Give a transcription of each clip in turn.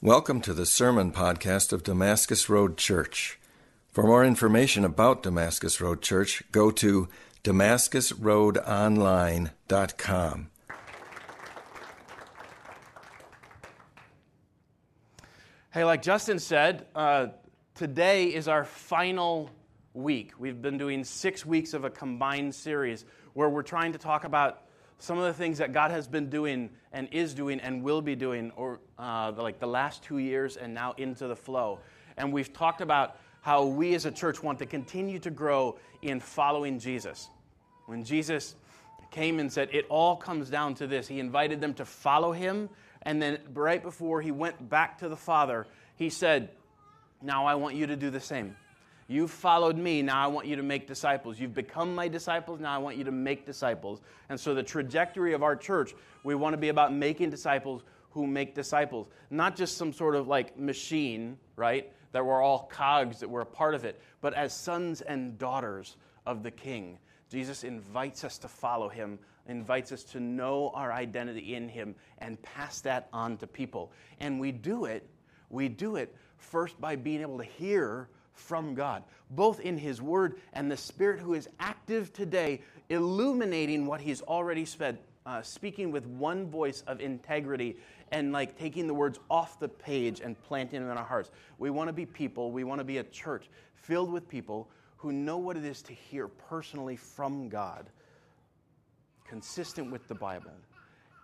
Welcome to the sermon podcast of Damascus Road Church. For more information about Damascus Road Church, go to damascusroadonline.com. Hey, like Justin said, uh, today is our final week. We've been doing six weeks of a combined series where we're trying to talk about some of the things that God has been doing and is doing and will be doing, or uh, like the last two years and now into the flow. And we've talked about how we as a church want to continue to grow in following Jesus. When Jesus came and said, It all comes down to this, he invited them to follow him. And then right before he went back to the Father, he said, Now I want you to do the same. You've followed me, now I want you to make disciples. You've become my disciples, now I want you to make disciples. And so, the trajectory of our church, we want to be about making disciples who make disciples, not just some sort of like machine, right? That we're all cogs, that we're a part of it, but as sons and daughters of the King. Jesus invites us to follow him, invites us to know our identity in him, and pass that on to people. And we do it, we do it first by being able to hear from God, both in His Word and the Spirit who is active today, illuminating what He's already said, uh, speaking with one voice of integrity and like taking the words off the page and planting them in our hearts. We want to be people, we want to be a church filled with people who know what it is to hear personally from God, consistent with the Bible,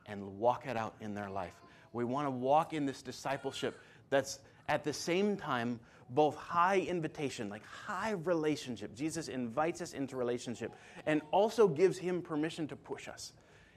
and walk it out in their life. We want to walk in this discipleship that's at the same time both high invitation, like high relationship. Jesus invites us into relationship and also gives him permission to push us.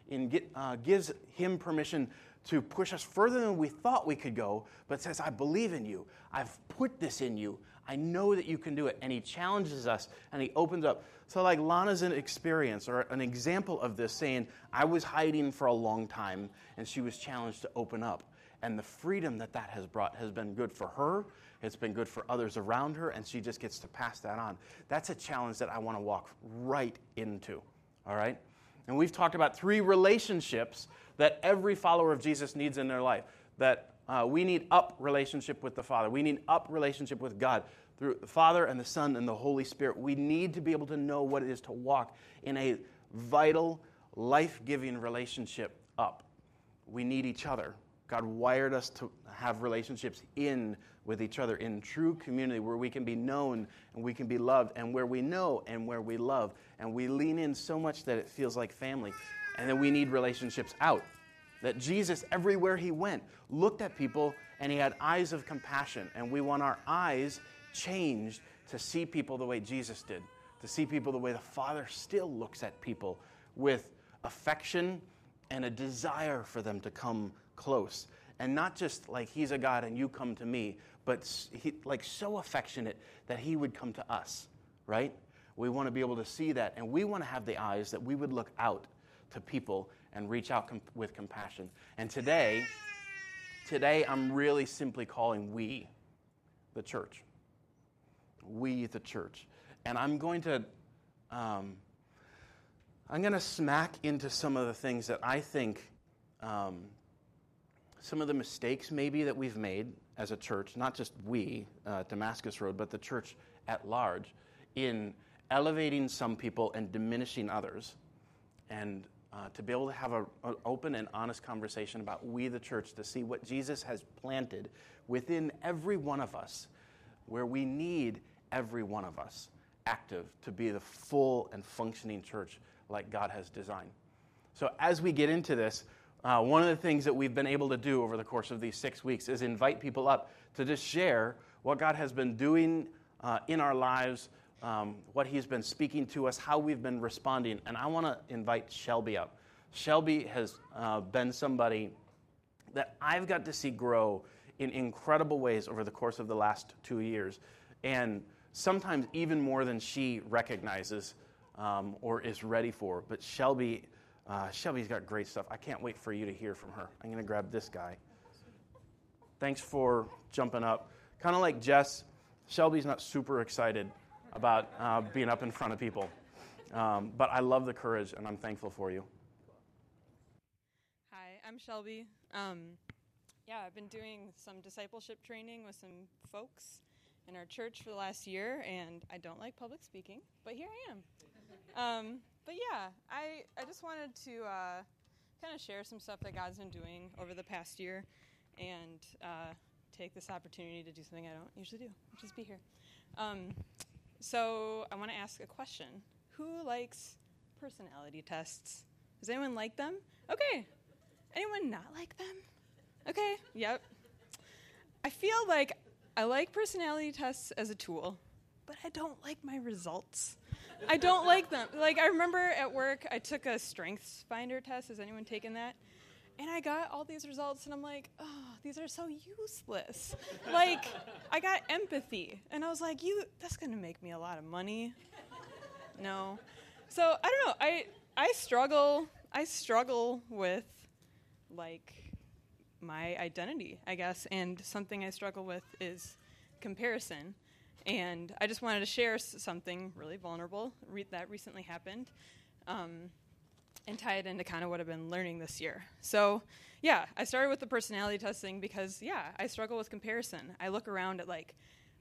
In, uh, gives him permission to push us further than we thought we could go, but says, I believe in you. I've put this in you. I know that you can do it. And he challenges us and he opens up. So, like Lana's an experience or an example of this saying, I was hiding for a long time and she was challenged to open up. And the freedom that that has brought has been good for her it's been good for others around her, and she just gets to pass that on. That's a challenge that I want to walk right into. All right? And we've talked about three relationships that every follower of Jesus needs in their life. That uh, we need up relationship with the Father. We need up relationship with God through the Father and the Son and the Holy Spirit. We need to be able to know what it is to walk in a vital, life giving relationship up. We need each other. God wired us to have relationships in with each other in true community where we can be known and we can be loved and where we know and where we love. And we lean in so much that it feels like family. And then we need relationships out. That jesus everywhere he went looked at people and he had eyes of compassion. And we want our eyes changed to see people the way jesus did to see people the way the father still looks at people with affection and a desire for them to come close and not just like he's a God and you come to me, but he, like so affectionate that he would come to us, right? We want to be able to see that, and we want to have the eyes that we would look out to people and reach out com- with compassion. And today, today I'm really simply calling we the church. We the church, and I'm going to. Um, I'm going to smack into some of the things that I think um, some of the mistakes maybe that we've made as a church, not just we, uh, Damascus Road, but the church at large, in elevating some people and diminishing others, and uh, to be able to have an open and honest conversation about we, the church, to see what Jesus has planted within every one of us, where we need every one of us active to be the full and functioning church like God has designed. So, as we get into this, uh, one of the things that we've been able to do over the course of these six weeks is invite people up to just share what God has been doing uh, in our lives, um, what He's been speaking to us, how we've been responding. And I want to invite Shelby up. Shelby has uh, been somebody that I've got to see grow in incredible ways over the course of the last two years. And sometimes even more than she recognizes um, or is ready for. But Shelby uh, Shelby's got great stuff. I can't wait for you to hear from her. I'm going to grab this guy. Thanks for jumping up. Kind of like Jess, Shelby's not super excited about uh, being up in front of people. Um, but I love the courage, and I'm thankful for you. Hi, I'm Shelby. Um, yeah, I've been doing some discipleship training with some folks in our church for the last year, and I don't like public speaking, but here I am. Um, but yeah, I, I just wanted to uh, kind of share some stuff that God's been doing over the past year and uh, take this opportunity to do something I don't usually do, which is be here. Um, so I want to ask a question Who likes personality tests? Does anyone like them? Okay. Anyone not like them? Okay, yep. I feel like I like personality tests as a tool, but I don't like my results. I don't like them. Like, I remember at work, I took a strengths finder test. Has anyone taken that? And I got all these results, and I'm like, oh, these are so useless. like, I got empathy, and I was like, you, that's gonna make me a lot of money. No. So, I don't know. I, I struggle, I struggle with, like, my identity, I guess. And something I struggle with is comparison. And I just wanted to share something really vulnerable re- that recently happened um, and tie it into kind of what I've been learning this year. So, yeah, I started with the personality testing because, yeah, I struggle with comparison. I look around at like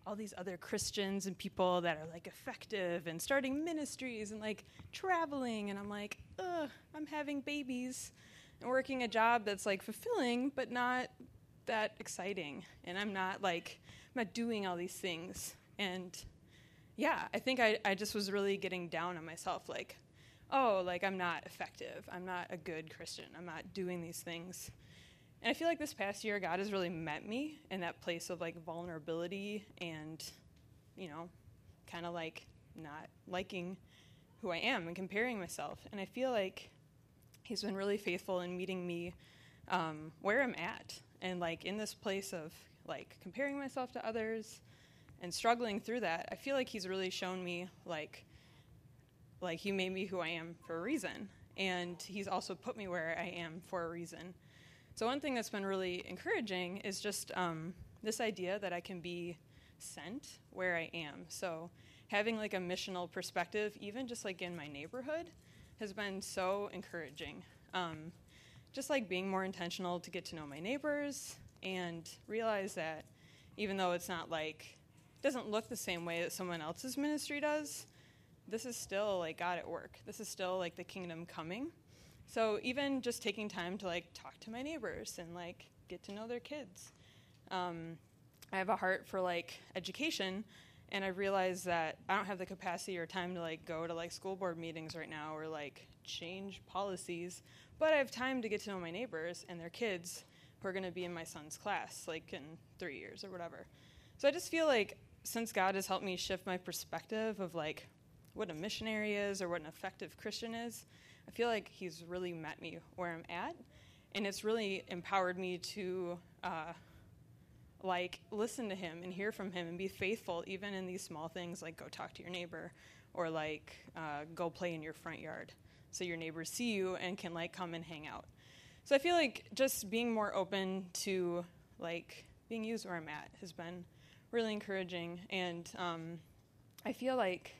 all these other Christians and people that are like effective and starting ministries and like traveling, and I'm like, ugh, I'm having babies and working a job that's like fulfilling but not that exciting and i'm not like i'm not doing all these things and yeah i think i, I just was really getting down on myself like oh like i'm not effective. I'm not a good christian. I'm not doing these things. And i feel like this past year god has really met me in that place of like vulnerability and you know kind of like not liking who i am and comparing myself. And i feel like he's been really faithful in meeting me um, where I'm at and like in this place of like comparing myself to others and struggling through that. I feel like he's really shown me like like he made me who I am for a reason and he's also put me where I am for a reason. So one thing that's been really encouraging is just um, this idea that I can be sent where I am. So having like a missional perspective, even just like in my neighborhood, has been so encouraging. Um, just like being more intentional to get to know my neighbors and realize that even though it's not like, doesn't look the same way that someone else's ministry does, this is still like God at work. This is still like the kingdom coming. So even just taking time to like talk to my neighbors and like get to know their kids. Um, I have a heart for like education, and I realize that I don't have the capacity or time to like go to like school board meetings right now or like change policies, but I have time to get to know my neighbors and their kids who are going to be in my son's class like in 3 years or whatever. So I just feel like since God has helped me shift my perspective of like what a missionary is or what an effective Christian is, I feel like he's really met me where I'm at. And it's really empowered me to uh, like listen to him and hear from him and be faithful even in these small things like go talk to your neighbor or like uh, go play in your front yard so your neighbors see you and can like come and hang out. So i feel like just being more open to like being used where i'm at has been really encouraging and um, i feel like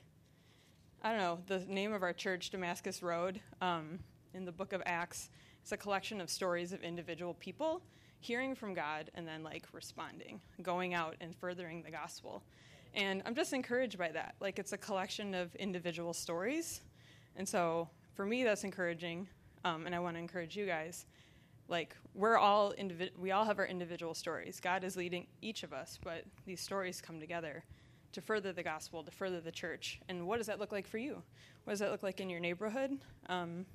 i don't know the name of our church damascus road um, in the book of acts it's a collection of stories of individual people hearing from God and then like responding, going out and furthering the gospel. And I'm just encouraged by that. Like it's a collection of individual stories. And so for me, that's encouraging. Um, and I want to encourage you guys. Like we're all individ- we all have our individual stories. God is leading each of us, but these stories come together to further the gospel, to further the church. And what does that look like for you? What does that look like in your neighborhood? Um,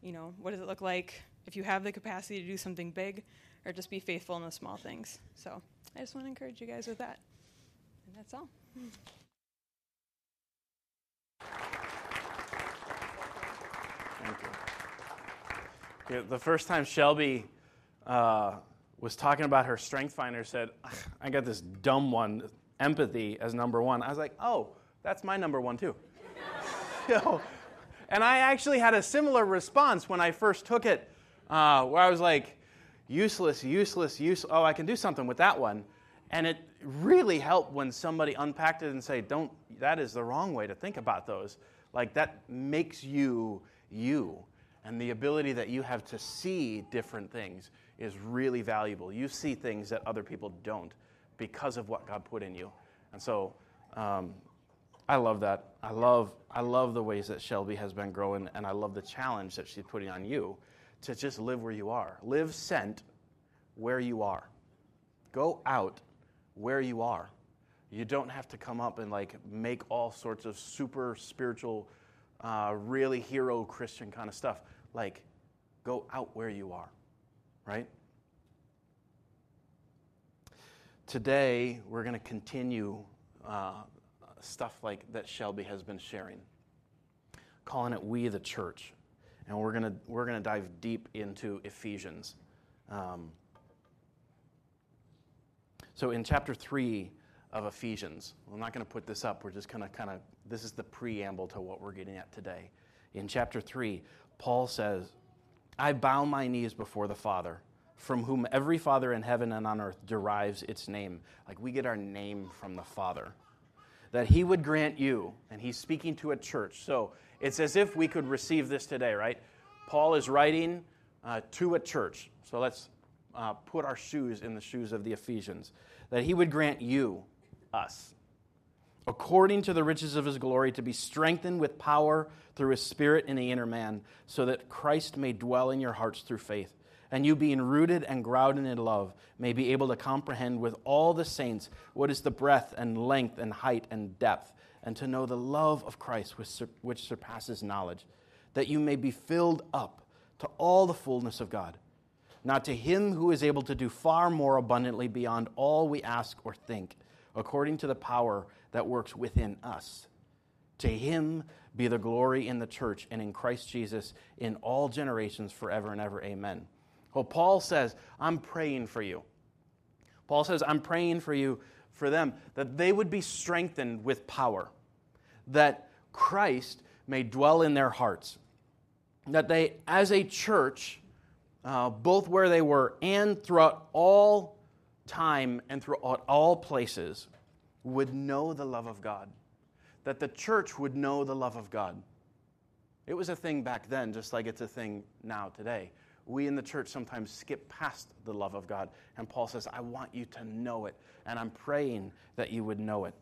you know, what does it look like if you have the capacity to do something big? or just be faithful in the small things. So I just want to encourage you guys with that. And that's all. Thank you. Okay, the first time Shelby uh, was talking about her strength finder, said, I got this dumb one, empathy, as number one. I was like, oh, that's my number one too. so, and I actually had a similar response when I first took it, uh, where I was like, useless, useless, useless. Oh, I can do something with that one. And it really helped when somebody unpacked it and say, "Don't. That is the wrong way to think about those. Like that makes you you, and the ability that you have to see different things is really valuable. You see things that other people don't because of what God put in you. And so um, I love that. I love, I love the ways that Shelby has been growing, and I love the challenge that she's putting on you to just live where you are. Live sent where you are. Go out where you are. You don't have to come up and like make all sorts of super spiritual, uh, really hero Christian kind of stuff. Like, go out where you are, right? Today, we're going to continue uh, stuff like that Shelby has been sharing, calling it We the Church. And we're going to we're to dive deep into Ephesians. Um, so in chapter 3 of Ephesians, I'm not going to put this up. We're just going to kind of, this is the preamble to what we're getting at today. In chapter 3, Paul says, I bow my knees before the Father, from whom every Father in heaven and on earth derives its name. Like we get our name from the Father. That he would grant you, and he's speaking to a church. So it's as if we could receive this today, right? Paul is writing uh, to a church. So let's uh, put our shoes in the shoes of the Ephesians. That he would grant you, us, according to the riches of his glory, to be strengthened with power through his Spirit in the inner man, so that Christ may dwell in your hearts through faith. And you, being rooted and grounded in love, may be able to comprehend with all the saints what is the breadth and length and height and depth, and to know the love of Christ which surpasses knowledge, that you may be filled up to all the fullness of God. Now, to him who is able to do far more abundantly beyond all we ask or think, according to the power that works within us. To him be the glory in the church and in Christ Jesus in all generations forever and ever. Amen. Well, Paul says, I'm praying for you. Paul says, I'm praying for you, for them, that they would be strengthened with power, that Christ may dwell in their hearts, that they, as a church, uh, both where they were and throughout all time and throughout all places, would know the love of God. That the church would know the love of God. It was a thing back then, just like it's a thing now today. We in the church sometimes skip past the love of God. And Paul says, I want you to know it. And I'm praying that you would know it.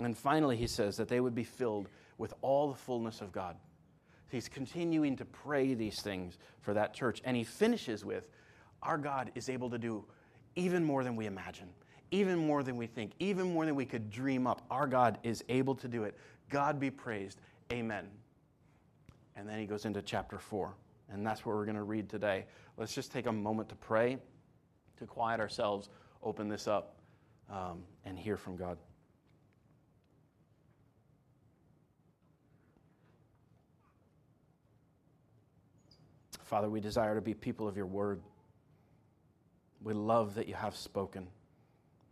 And finally, he says that they would be filled with all the fullness of God. He's continuing to pray these things for that church. And he finishes with, Our God is able to do even more than we imagine, even more than we think, even more than we could dream up. Our God is able to do it. God be praised. Amen. And then he goes into chapter 4. And that's what we're going to read today. Let's just take a moment to pray, to quiet ourselves, open this up, um, and hear from God. Father, we desire to be people of your word. We love that you have spoken.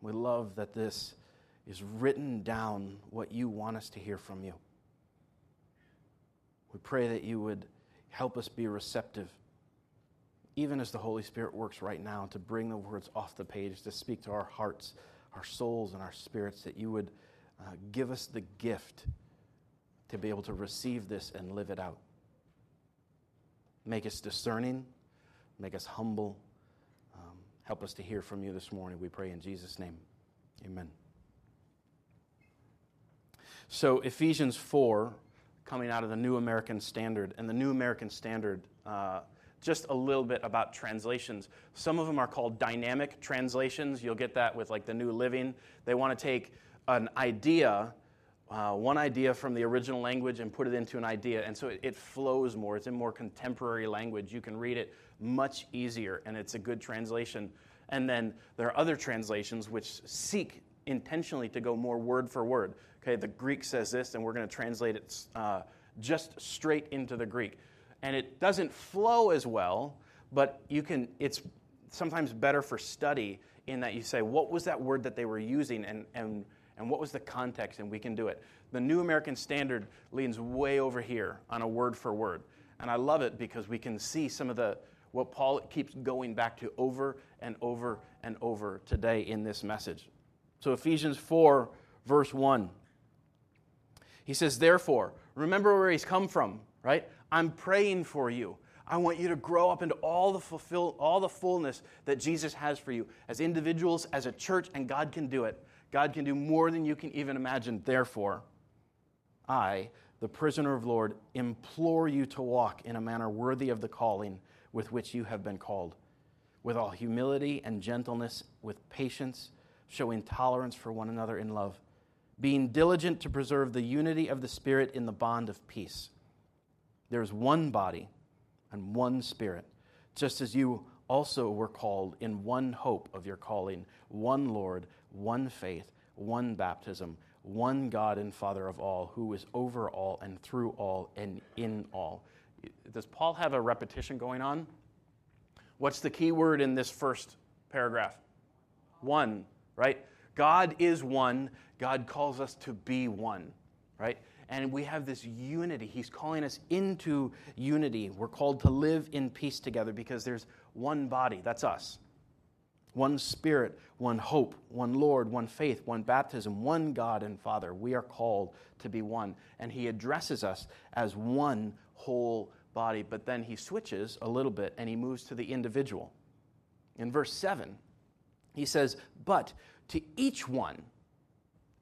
We love that this is written down what you want us to hear from you. We pray that you would help us be receptive, even as the Holy Spirit works right now to bring the words off the page, to speak to our hearts, our souls, and our spirits, that you would uh, give us the gift to be able to receive this and live it out. Make us discerning, make us humble. Help us to hear from you this morning. We pray in Jesus' name. Amen. So, Ephesians 4, coming out of the New American Standard, and the New American Standard, uh, just a little bit about translations. Some of them are called dynamic translations. You'll get that with like the New Living. They want to take an idea uh, one idea from the original language and put it into an idea. And so it, it, flows more. It's in more contemporary language. You can read it much easier, and it's a good translation. And then there are other translations which seek intentionally to go more word for word. Okay, the Greek says this, and we're going to translate it uh, just straight into the Greek. And it doesn't flow as well, but you can. It's sometimes better for study in that you say, what was that word that they were using, and and and what was the context, and we can do it. The New American Standard leans way over here on a word for word. And I love it because we can see some of the what Paul keeps going back to over and over and over today in this message. So Ephesians 4 verse 1. He says, "Therefore, remember where he's come from, right? I'm praying for you. I want you to grow up into all the fulfill all the fullness that Jesus has for you as individuals, as a church, and God can do it. God can do more than you can even imagine. Therefore, I, the prisoner of Lord, implore you to walk in a manner worthy of the calling with which you have been called, with all humility and gentleness, with patience, showing tolerance for one another in love, being diligent to preserve the unity of the Spirit in the bond of peace. There is one body and one Spirit, just as you also were called in one hope of your calling, one Lord, one faith, one baptism, one God and Father of all, who is over all and through all and in all. Does Paul have a repetition going on? What's the key word in this first paragraph? One, right? God is one. God calls us to be one, right? And we have this unity. He's calling us into unity. We're called to live in peace together because there's one body. That's us one Spirit, one hope, one Lord, one faith, one baptism, one God and Father. We are called to be one. And He addresses us as one whole body, but then He switches a little bit and He moves to the individual. In verse 7, He says, But to each one,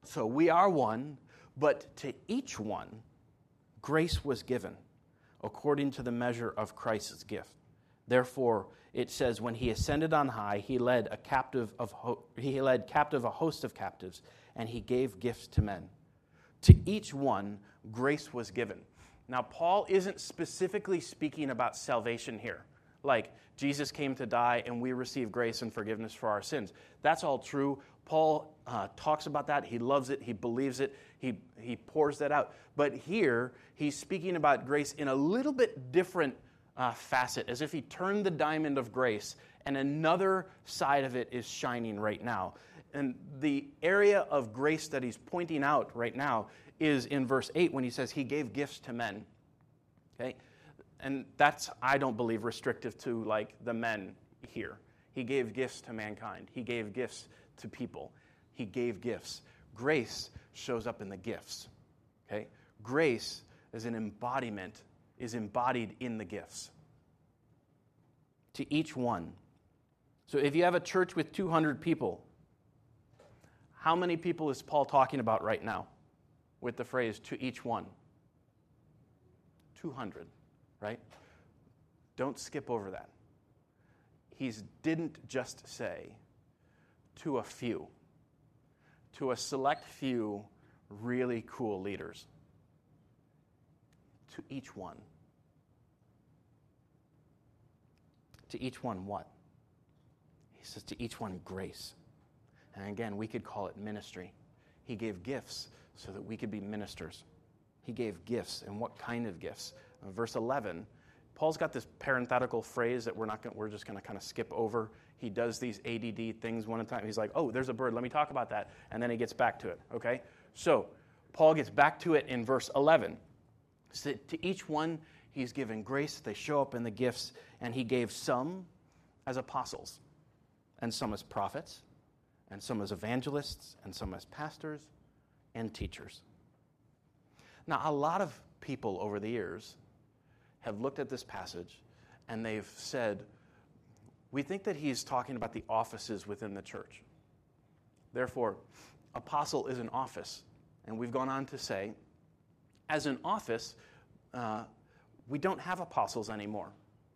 so we are one, but to each one, grace was given according to the measure of Christ's gift. Therefore, it says, when he ascended on high, he led a captive of ho- he led captive a host of captives, and he gave gifts to men. To each one, grace was given. Now, Paul isn't specifically speaking about salvation here, like Jesus came to die and we receive grace and forgiveness for our sins. That's all true. Paul uh, talks about that. He loves it. He believes it. He, he pours that out. But here, he's speaking about grace in a little bit different uh, facet, as if he turned the diamond of grace and another side of it is shining right now. And the area of grace that he's pointing out right now is in verse 8 when he says he gave gifts to men. Okay? And that's, I don't believe, restrictive to like the men here. He gave gifts to mankind, he gave gifts to people, he gave gifts. Grace shows up in the gifts. Okay? Grace is an embodiment is embodied in the gifts to each one. So if you have a church with 200 people, how many people is Paul talking about right now with the phrase to each one? 200, right? Don't skip over that. He didn't just say to a few, to a select few really cool leaders to each one. To each one, what? He says, to each one, grace. And again, we could call it ministry. He gave gifts so that we could be ministers. He gave gifts, and what kind of gifts? Uh, verse 11, Paul's got this parenthetical phrase that we're not gonna, we're just going to kind of skip over. He does these ADD things one at a time. He's like, "Oh, there's a bird. Let me talk about that," and then he gets back to it. Okay, so Paul gets back to it in verse 11. So to each one, he's given grace. They show up in the gifts, and he gave some as apostles, and some as prophets, and some as evangelists, and some as pastors and teachers. Now, a lot of people over the years have looked at this passage and they've said, we think that he's talking about the offices within the church. Therefore, apostle is an office. And we've gone on to say as an office, uh, we don't have apostles anymore.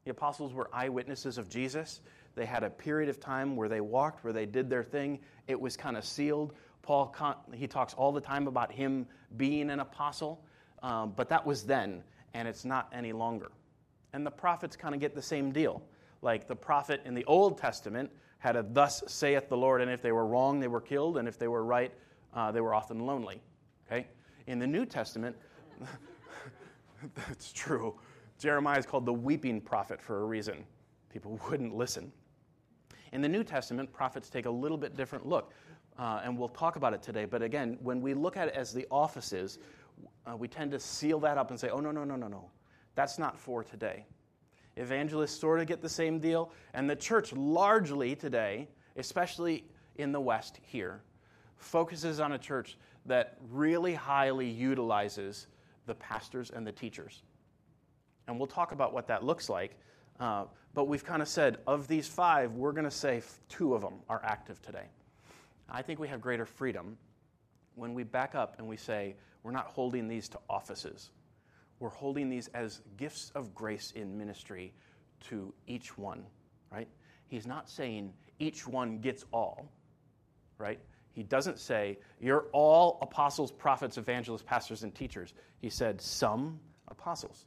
The apostles were eyewitnesses of Jesus. They had a period of time where they walked, where they did their thing. It was kind of sealed. Paul, he talks all the time about him being an apostle, um, but that was then, and it's not any longer. And the prophets kind of get the same deal. Like the prophet in the Old Testament had a thus saith the Lord, and if they were wrong, they were killed, and if they were right, uh, they were often lonely. Okay? In the New Testament, that's true. Jeremiah is called the weeping prophet for a reason. People wouldn't listen. In the New Testament, prophets take a little bit different look, uh, and we'll talk about it today. But again, when we look at it as the offices, uh, we tend to seal that up and say, oh, no, no, no, no, no. That's not for today. Evangelists sort of get the same deal, and the church largely today, especially in the West here, focuses on a church that really highly utilizes the pastors and the teachers. And we'll talk about what that looks like. Uh, but we've kind of said, of these five, we're going to say two of them are active today. I think we have greater freedom when we back up and we say, we're not holding these to offices. We're holding these as gifts of grace in ministry to each one, right? He's not saying each one gets all, right? He doesn't say, you're all apostles, prophets, evangelists, pastors, and teachers. He said, some apostles,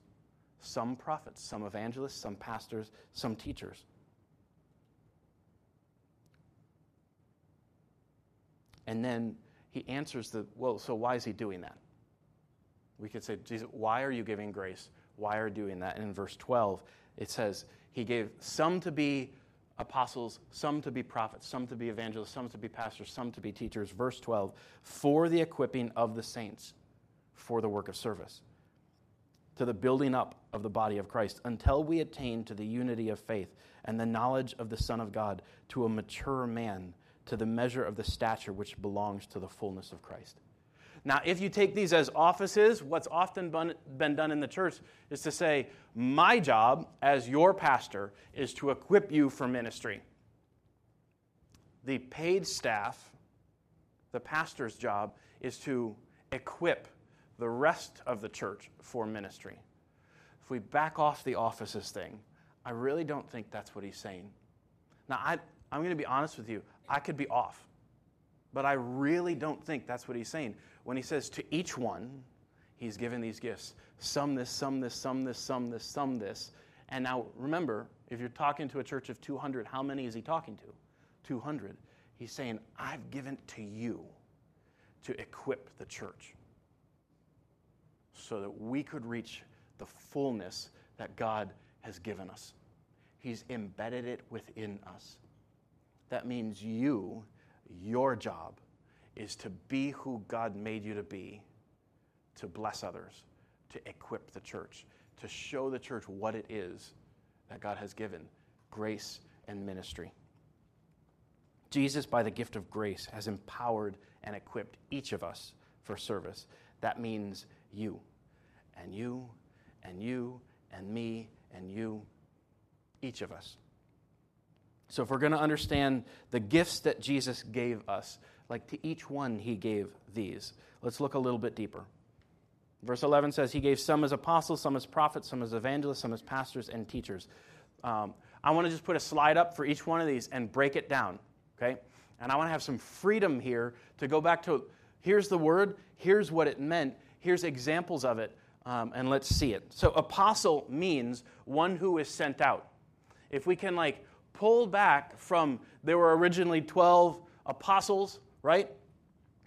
some prophets, some evangelists, some pastors, some teachers. And then he answers the, well, so why is he doing that? We could say, Jesus, why are you giving grace? Why are you doing that? And in verse 12, it says, He gave some to be apostles, some to be prophets, some to be evangelists, some to be pastors, some to be teachers. Verse 12, for the equipping of the saints for the work of service, to the building up of the body of Christ, until we attain to the unity of faith and the knowledge of the Son of God, to a mature man, to the measure of the stature which belongs to the fullness of Christ. Now, if you take these as offices, what's often been done in the church is to say, My job as your pastor is to equip you for ministry. The paid staff, the pastor's job, is to equip the rest of the church for ministry. If we back off the offices thing, I really don't think that's what he's saying. Now, I, I'm going to be honest with you, I could be off, but I really don't think that's what he's saying when he says to each one, he's given these gifts some this, some this, some this, some this, some this. And now remember, if you're talking to a church of 200, how many is he talking to? 200. He's saying, I've given to you to equip the church so that we could reach the fullness that God has given us. He's embedded it within us. That means you, your job, is to be who God made you to be, to bless others, to equip the church, to show the church what it is that God has given grace and ministry. Jesus, by the gift of grace, has empowered and equipped each of us for service. That means you, and you, and you, and me, and you, each of us. So, if we're going to understand the gifts that Jesus gave us, like to each one, he gave these. Let's look a little bit deeper. Verse 11 says, He gave some as apostles, some as prophets, some as evangelists, some as pastors and teachers. Um, I want to just put a slide up for each one of these and break it down, okay? And I want to have some freedom here to go back to here's the word, here's what it meant, here's examples of it, um, and let's see it. So, apostle means one who is sent out. If we can, like, pull back from there were originally 12 apostles, right?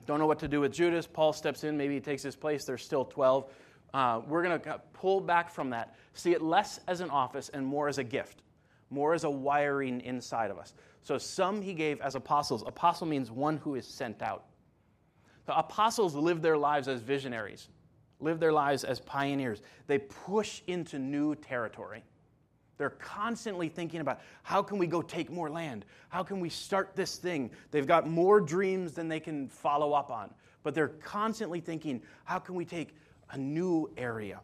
Don't know what to do with Judas. Paul steps in, maybe he takes his place. There's still 12. Uh, we're going to pull back from that, see it less as an office and more as a gift, more as a wiring inside of us. So, some he gave as apostles. Apostle means one who is sent out. The apostles live their lives as visionaries, live their lives as pioneers. They push into new territory. They're constantly thinking about how can we go take more land? How can we start this thing? They've got more dreams than they can follow up on. But they're constantly thinking, how can we take a new area?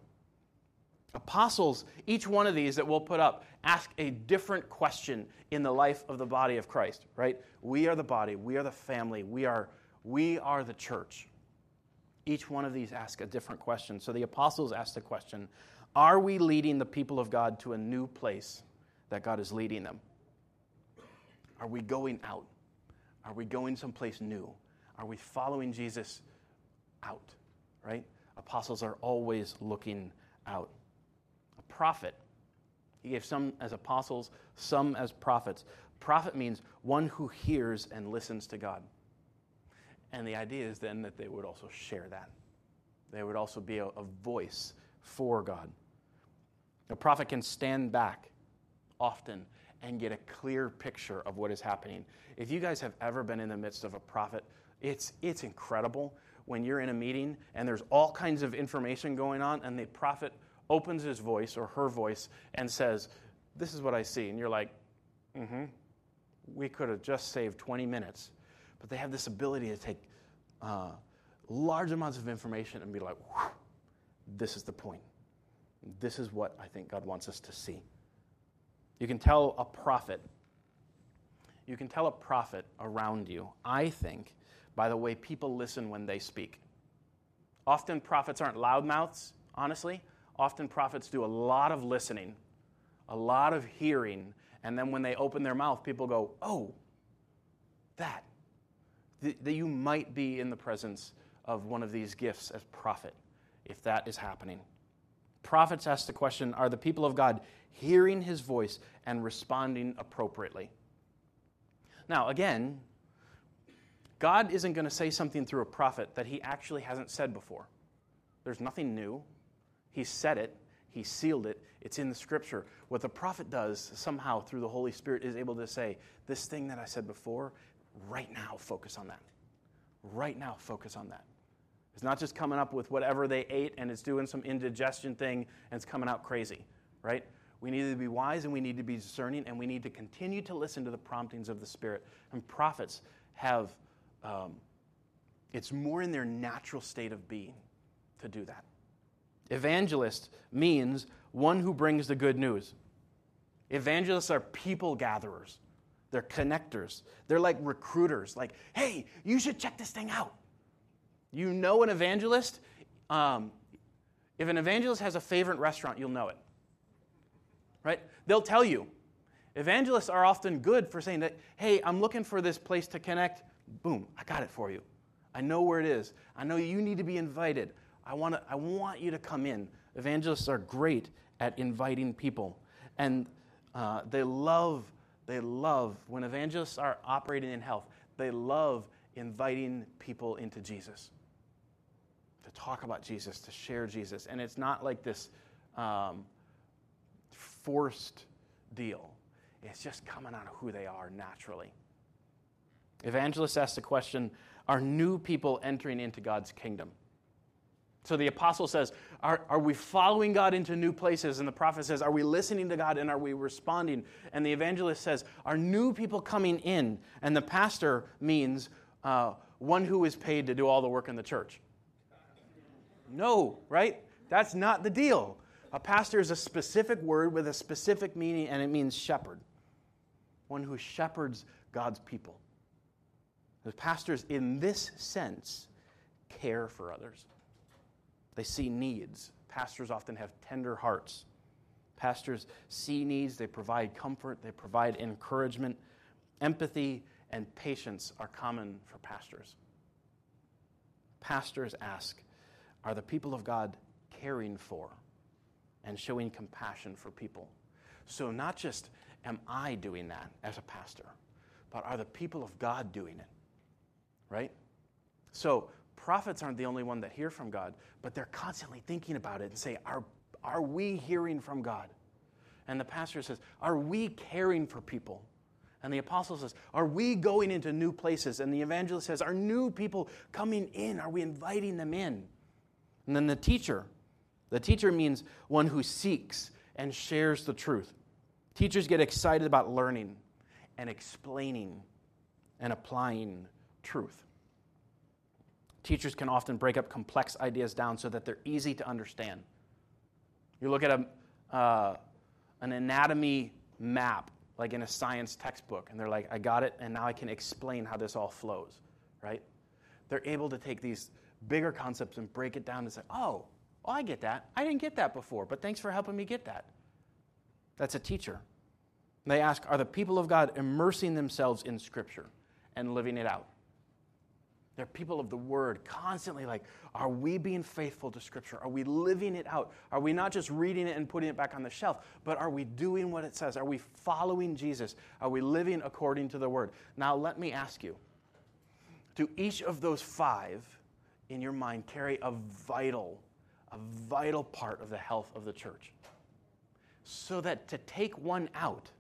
Apostles, each one of these that we'll put up, ask a different question in the life of the body of Christ, right? We are the body, we are the family, we are, we are the church. Each one of these ask a different question. So the apostles ask the question are we leading the people of God to a new place that God is leading them? Are we going out? Are we going someplace new? Are we following Jesus out? Right? Apostles are always looking out. A prophet, he gave some as apostles, some as prophets. Prophet means one who hears and listens to God. And the idea is then that they would also share that. They would also be a, a voice for God. A prophet can stand back often and get a clear picture of what is happening. If you guys have ever been in the midst of a prophet, it's, it's incredible when you're in a meeting and there's all kinds of information going on, and the prophet opens his voice or her voice and says, This is what I see. And you're like, Mm hmm. We could have just saved 20 minutes. But they have this ability to take uh, large amounts of information and be like, This is the point. This is what I think God wants us to see. You can tell a prophet, you can tell a prophet around you, I think, by the way people listen when they speak. Often prophets aren't loudmouths, honestly. Often prophets do a lot of listening, a lot of hearing, and then when they open their mouth, people go, oh, that. That you might be in the presence of one of these gifts as prophet, if that is happening. Prophets ask the question Are the people of God hearing his voice and responding appropriately? Now, again, God isn't going to say something through a prophet that he actually hasn't said before. There's nothing new. He said it, he sealed it, it's in the scripture. What the prophet does somehow through the Holy Spirit is able to say, This thing that I said before, right now, focus on that. Right now, focus on that. It's not just coming up with whatever they ate and it's doing some indigestion thing and it's coming out crazy, right? We need to be wise and we need to be discerning and we need to continue to listen to the promptings of the Spirit. And prophets have, um, it's more in their natural state of being to do that. Evangelist means one who brings the good news. Evangelists are people gatherers, they're connectors, they're like recruiters, like, hey, you should check this thing out. You know an evangelist. Um, if an evangelist has a favorite restaurant, you'll know it. Right? They'll tell you. Evangelists are often good for saying that, hey, I'm looking for this place to connect. Boom, I got it for you. I know where it is. I know you need to be invited. I, wanna, I want you to come in. Evangelists are great at inviting people. And uh, they love, they love, when evangelists are operating in health, they love inviting people into Jesus to talk about Jesus, to share Jesus. And it's not like this um, forced deal, it's just coming out of who they are naturally. Evangelists ask the question Are new people entering into God's kingdom? So the apostle says, are, are we following God into new places? And the prophet says, Are we listening to God and are we responding? And the evangelist says, Are new people coming in? And the pastor means uh, one who is paid to do all the work in the church. No, right? That's not the deal. A pastor is a specific word with a specific meaning, and it means shepherd. One who shepherds God's people. The pastors, in this sense, care for others. They see needs. Pastors often have tender hearts. Pastors see needs, they provide comfort, they provide encouragement. Empathy and patience are common for pastors. Pastors ask, are the people of God caring for and showing compassion for people? So, not just am I doing that as a pastor, but are the people of God doing it? Right? So, prophets aren't the only one that hear from God, but they're constantly thinking about it and say, Are, are we hearing from God? And the pastor says, Are we caring for people? And the apostle says, Are we going into new places? And the evangelist says, Are new people coming in? Are we inviting them in? And then the teacher. The teacher means one who seeks and shares the truth. Teachers get excited about learning and explaining and applying truth. Teachers can often break up complex ideas down so that they're easy to understand. You look at a, uh, an anatomy map, like in a science textbook, and they're like, I got it, and now I can explain how this all flows, right? They're able to take these bigger concepts and break it down and say, oh, oh, I get that. I didn't get that before, but thanks for helping me get that. That's a teacher. They ask, are the people of God immersing themselves in Scripture and living it out? They're people of the Word, constantly like, are we being faithful to Scripture? Are we living it out? Are we not just reading it and putting it back on the shelf, but are we doing what it says? Are we following Jesus? Are we living according to the Word? Now, let me ask you do each of those five in your mind carry a vital, a vital part of the health of the church. So that to take one out,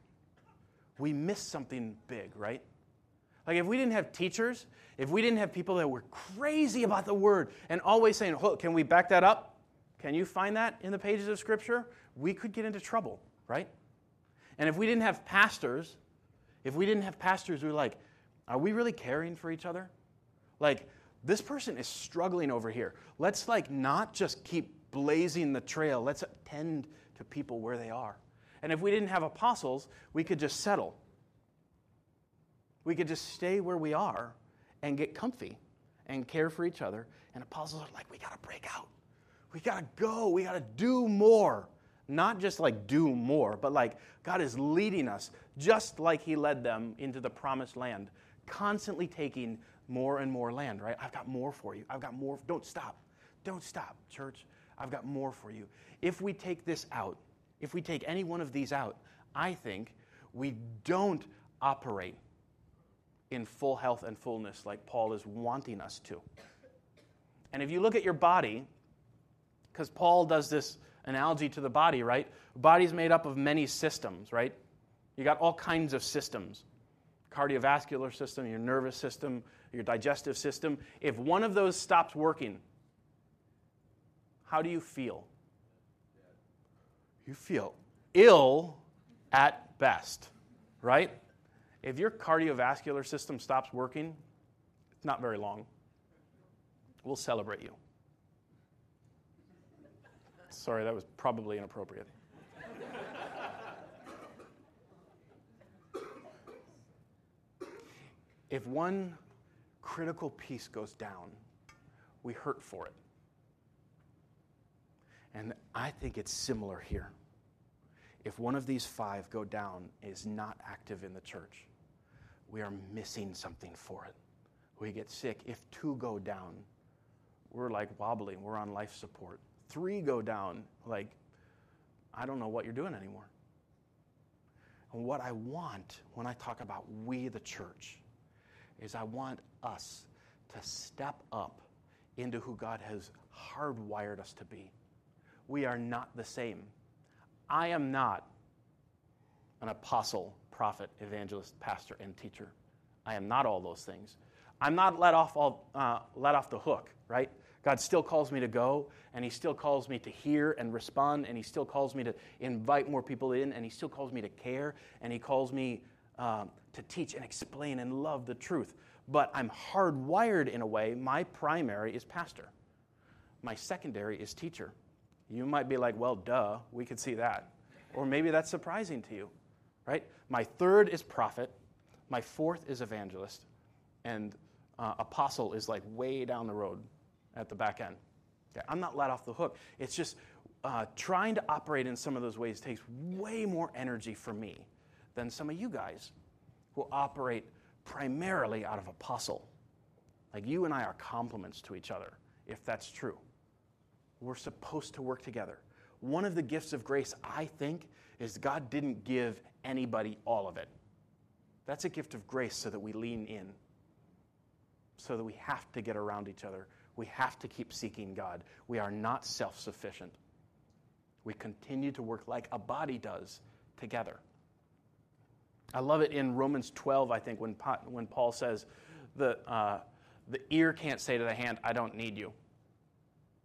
we miss something big, right? Like if we didn't have teachers, if we didn't have people that were crazy about the word and always saying, oh, can we back that up? Can you find that in the pages of Scripture? We could get into trouble, right? And if we didn't have pastors, if we didn't have pastors who were like, are we really caring for each other? Like, this person is struggling over here. Let's like not just keep blazing the trail. Let's attend to people where they are. And if we didn't have apostles, we could just settle. We could just stay where we are and get comfy and care for each other. And apostles are like, we got to break out. We got to go. We got to do more. Not just like do more, but like God is leading us just like He led them into the promised land, constantly taking more and more land, right? I've got more for you. I've got more. Don't stop. Don't stop, church. I've got more for you. If we take this out, if we take any one of these out, I think we don't operate in full health and fullness like Paul is wanting us to. And if you look at your body, because Paul does this analogy to the body, right? Body's made up of many systems, right? You got all kinds of systems cardiovascular system, your nervous system, your digestive system. If one of those stops working, how do you feel? You feel ill at best, right? If your cardiovascular system stops working, it's not very long. We'll celebrate you. Sorry, that was probably inappropriate. if one critical piece goes down, we hurt for it. And I think it's similar here. If one of these five go down is not active in the church, we are missing something for it. We get sick. If two go down, we're like wobbling, we're on life support. Three go down, like, I don't know what you're doing anymore. And what I want when I talk about we, the church, is I want us to step up into who God has hardwired us to be. We are not the same. I am not an apostle, prophet, evangelist, pastor, and teacher. I am not all those things. I'm not let off, all, uh, let off the hook, right? God still calls me to go, and He still calls me to hear and respond, and He still calls me to invite more people in, and He still calls me to care, and He calls me um, to teach and explain and love the truth. But I'm hardwired in a way. My primary is pastor, my secondary is teacher. You might be like, well, duh, we could see that. Or maybe that's surprising to you, right? My third is prophet, my fourth is evangelist, and uh, apostle is like way down the road at the back end. Okay, I'm not let off the hook. It's just uh, trying to operate in some of those ways takes way more energy for me than some of you guys who operate primarily out of apostle. Like you and I are complements to each other, if that's true. We're supposed to work together. One of the gifts of grace, I think, is God didn't give anybody all of it. That's a gift of grace so that we lean in, so that we have to get around each other we have to keep seeking God. We are not self sufficient. We continue to work like a body does together. I love it in Romans 12, I think, when, when Paul says, the, uh, the ear can't say to the hand, I don't need you.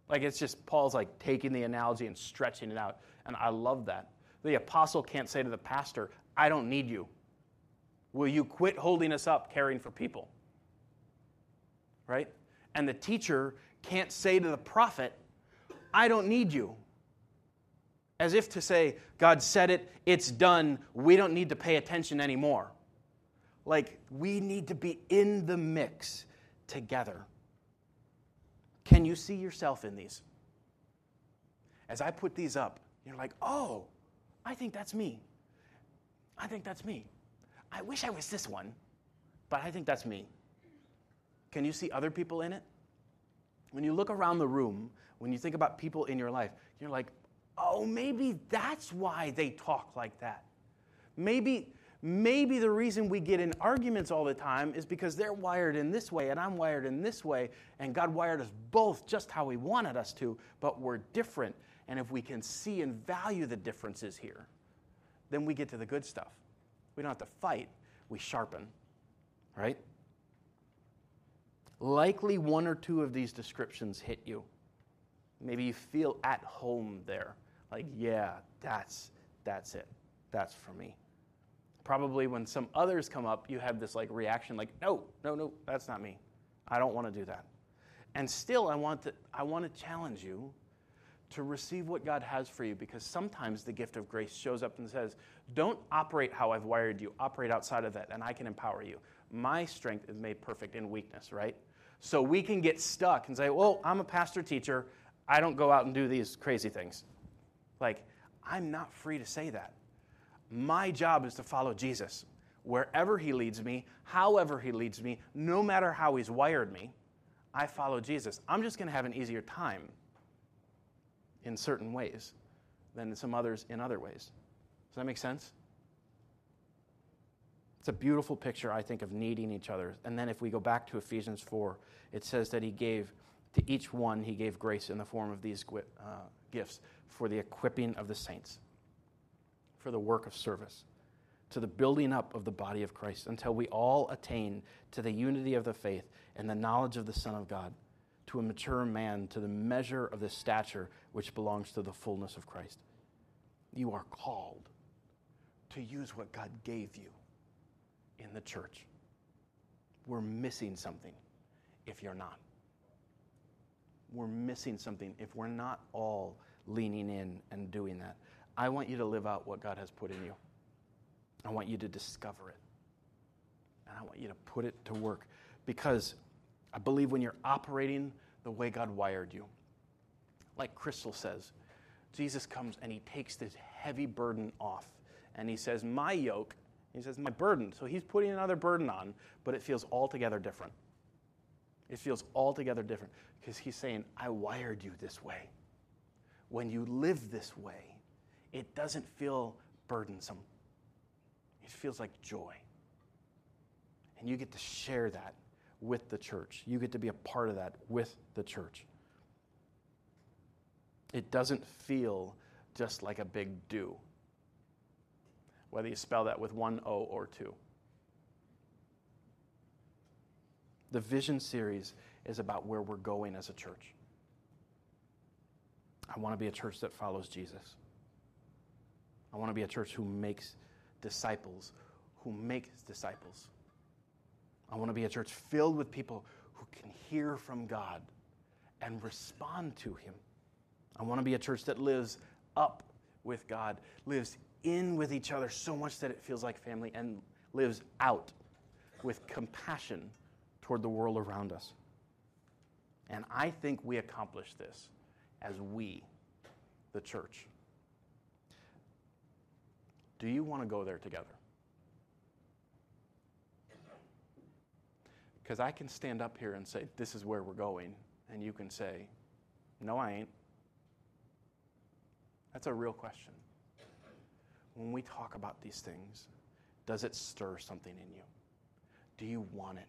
Like it's just, Paul's like taking the analogy and stretching it out. And I love that. The apostle can't say to the pastor, I don't need you. Will you quit holding us up caring for people? Right? and the teacher can't say to the prophet, I don't need you. As if to say, God said it, it's done, we don't need to pay attention anymore. Like, we need to be in the mix together. Can you see yourself in these? As I put these up, you're like, oh, I think that's me. I think that's me. I wish I was this one, but I think that's me. Can you see other people in it? When you look around the room, when you think about people in your life, you're like, oh, maybe that's why they talk like that. Maybe, maybe the reason we get in arguments all the time is because they're wired in this way and I'm wired in this way, and God wired us both just how He wanted us to, but we're different. And if we can see and value the differences here, then we get to the good stuff. We don't have to fight, we sharpen, right? likely one or two of these descriptions hit you. Maybe you feel at home there. Like, yeah, that's that's it. That's for me. Probably when some others come up, you have this like reaction like, no, no, no, that's not me. I don't want to do that. And still I want to I want to challenge you to receive what God has for you because sometimes the gift of grace shows up and says, Don't operate how I've wired you, operate outside of that, and I can empower you. My strength is made perfect in weakness, right? So we can get stuck and say, Well, I'm a pastor teacher. I don't go out and do these crazy things. Like, I'm not free to say that. My job is to follow Jesus. Wherever he leads me, however he leads me, no matter how he's wired me, I follow Jesus. I'm just going to have an easier time in certain ways than some others in other ways. Does that make sense? It's a beautiful picture, I think, of needing each other. And then if we go back to Ephesians 4, it says that he gave to each one, he gave grace in the form of these uh, gifts for the equipping of the saints, for the work of service, to the building up of the body of Christ, until we all attain to the unity of the faith and the knowledge of the Son of God to a mature man, to the measure of the stature which belongs to the fullness of Christ. You are called to use what God gave you in the church. We're missing something if you're not. We're missing something if we're not all leaning in and doing that. I want you to live out what God has put in you. I want you to discover it. And I want you to put it to work because I believe when you're operating the way God wired you, like Crystal says, Jesus comes and he takes this heavy burden off. And he says, My yoke, he says, My burden. So he's putting another burden on, but it feels altogether different. It feels altogether different because he's saying, I wired you this way. When you live this way, it doesn't feel burdensome, it feels like joy. And you get to share that with the church. You get to be a part of that with the church. It doesn't feel just like a big do, whether you spell that with one O or two. The Vision series is about where we're going as a church. I want to be a church that follows Jesus. I want to be a church who makes disciples, who makes disciples. I want to be a church filled with people who can hear from God and respond to Him. I want to be a church that lives up with God, lives in with each other so much that it feels like family, and lives out with compassion toward the world around us. And I think we accomplish this as we, the church. Do you want to go there together? Because I can stand up here and say, This is where we're going. And you can say, No, I ain't. That's a real question. When we talk about these things, does it stir something in you? Do you want it?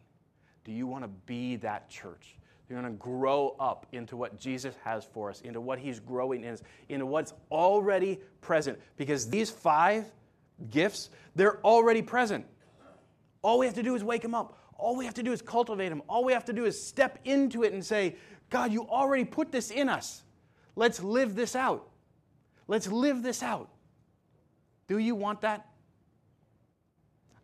Do you want to be that church? You're going to grow up into what Jesus has for us, into what He's growing in us, into what's already present. Because these five gifts, they're already present. All we have to do is wake them up. All we have to do is cultivate them. All we have to do is step into it and say, God, you already put this in us. Let's live this out. Let's live this out. Do you want that?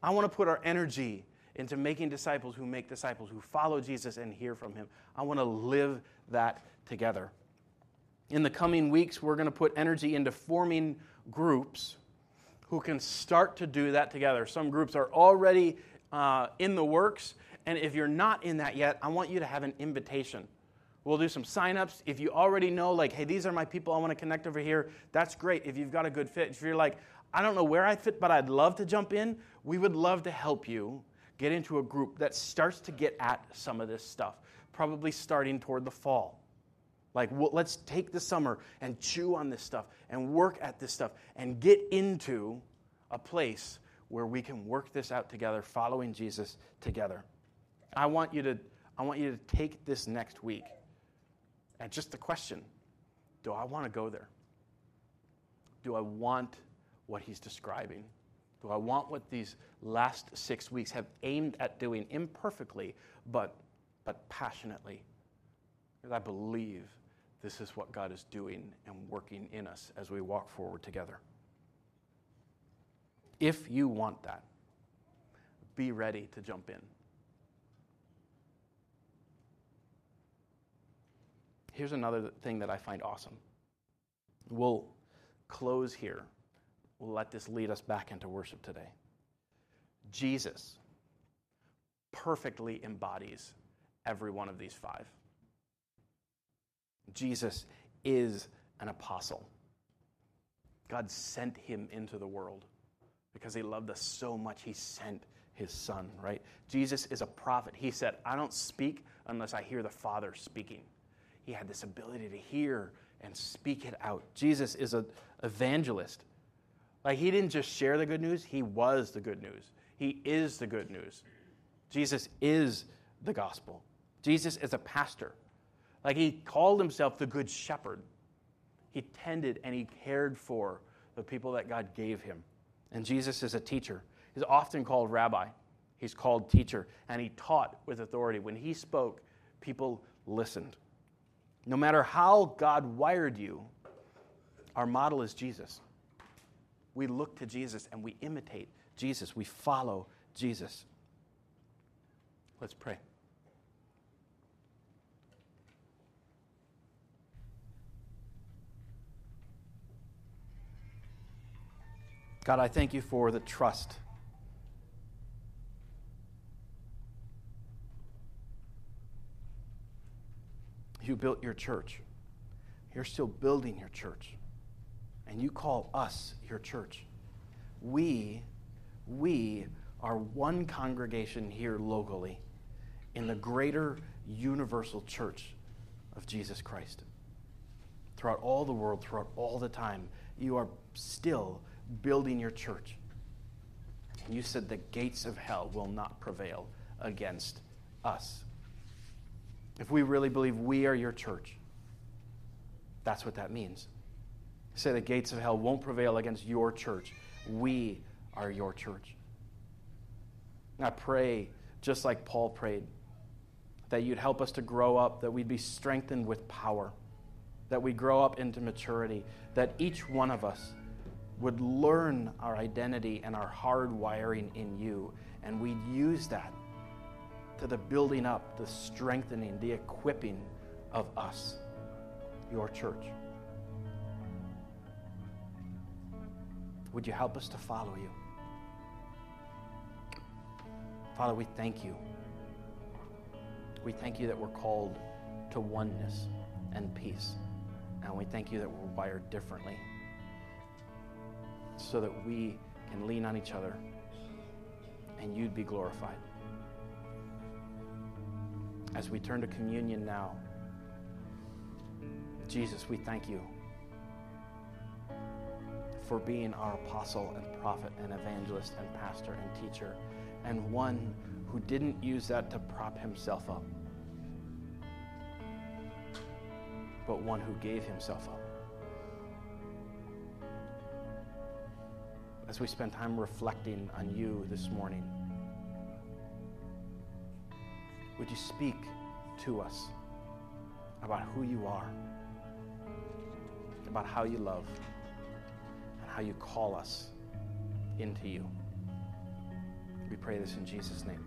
I want to put our energy into making disciples who make disciples, who follow Jesus and hear from him. I want to live that together. In the coming weeks, we're going to put energy into forming groups who can start to do that together. Some groups are already uh, in the works. And if you're not in that yet, I want you to have an invitation. We'll do some signups. If you already know, like, hey, these are my people I want to connect over here, that's great. If you've got a good fit, if you're like, I don't know where I fit, but I'd love to jump in, we would love to help you get into a group that starts to get at some of this stuff, probably starting toward the fall. Like, well, let's take the summer and chew on this stuff and work at this stuff and get into a place where we can work this out together, following Jesus together. I want you to, I want you to take this next week and just the question do I want to go there? Do I want what he's describing? Do I want what these last six weeks have aimed at doing imperfectly, but, but passionately? Because I believe this is what God is doing and working in us as we walk forward together. If you want that, be ready to jump in. Here's another thing that I find awesome. We'll close here. We'll let this lead us back into worship today. Jesus perfectly embodies every one of these five. Jesus is an apostle. God sent him into the world because he loved us so much, he sent his son, right? Jesus is a prophet. He said, I don't speak unless I hear the Father speaking. He had this ability to hear and speak it out. Jesus is an evangelist. Like, he didn't just share the good news, he was the good news. He is the good news. Jesus is the gospel. Jesus is a pastor. Like, he called himself the good shepherd. He tended and he cared for the people that God gave him. And Jesus is a teacher. He's often called rabbi. He's called teacher. And he taught with authority. When he spoke, people listened. No matter how God wired you, our model is Jesus. We look to Jesus and we imitate Jesus. We follow Jesus. Let's pray. God, I thank you for the trust. You built your church. You're still building your church. And you call us your church. We, we are one congregation here locally in the greater universal church of Jesus Christ. Throughout all the world, throughout all the time, you are still building your church. And you said the gates of hell will not prevail against us. If we really believe we are your church, that's what that means. Say the gates of hell won't prevail against your church. We are your church. I pray, just like Paul prayed, that you'd help us to grow up, that we'd be strengthened with power, that we grow up into maturity, that each one of us would learn our identity and our hard wiring in you, and we'd use that to the building up, the strengthening, the equipping of us, your church. Would you help us to follow you? Father, we thank you. We thank you that we're called to oneness and peace. And we thank you that we're wired differently so that we can lean on each other and you'd be glorified. As we turn to communion now, Jesus, we thank you for being our apostle and prophet and evangelist and pastor and teacher, and one who didn't use that to prop himself up, but one who gave himself up. as we spend time reflecting on you this morning, would you speak to us about who you are, about how you love, how you call us into you? We pray this in Jesus' name.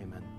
Amen.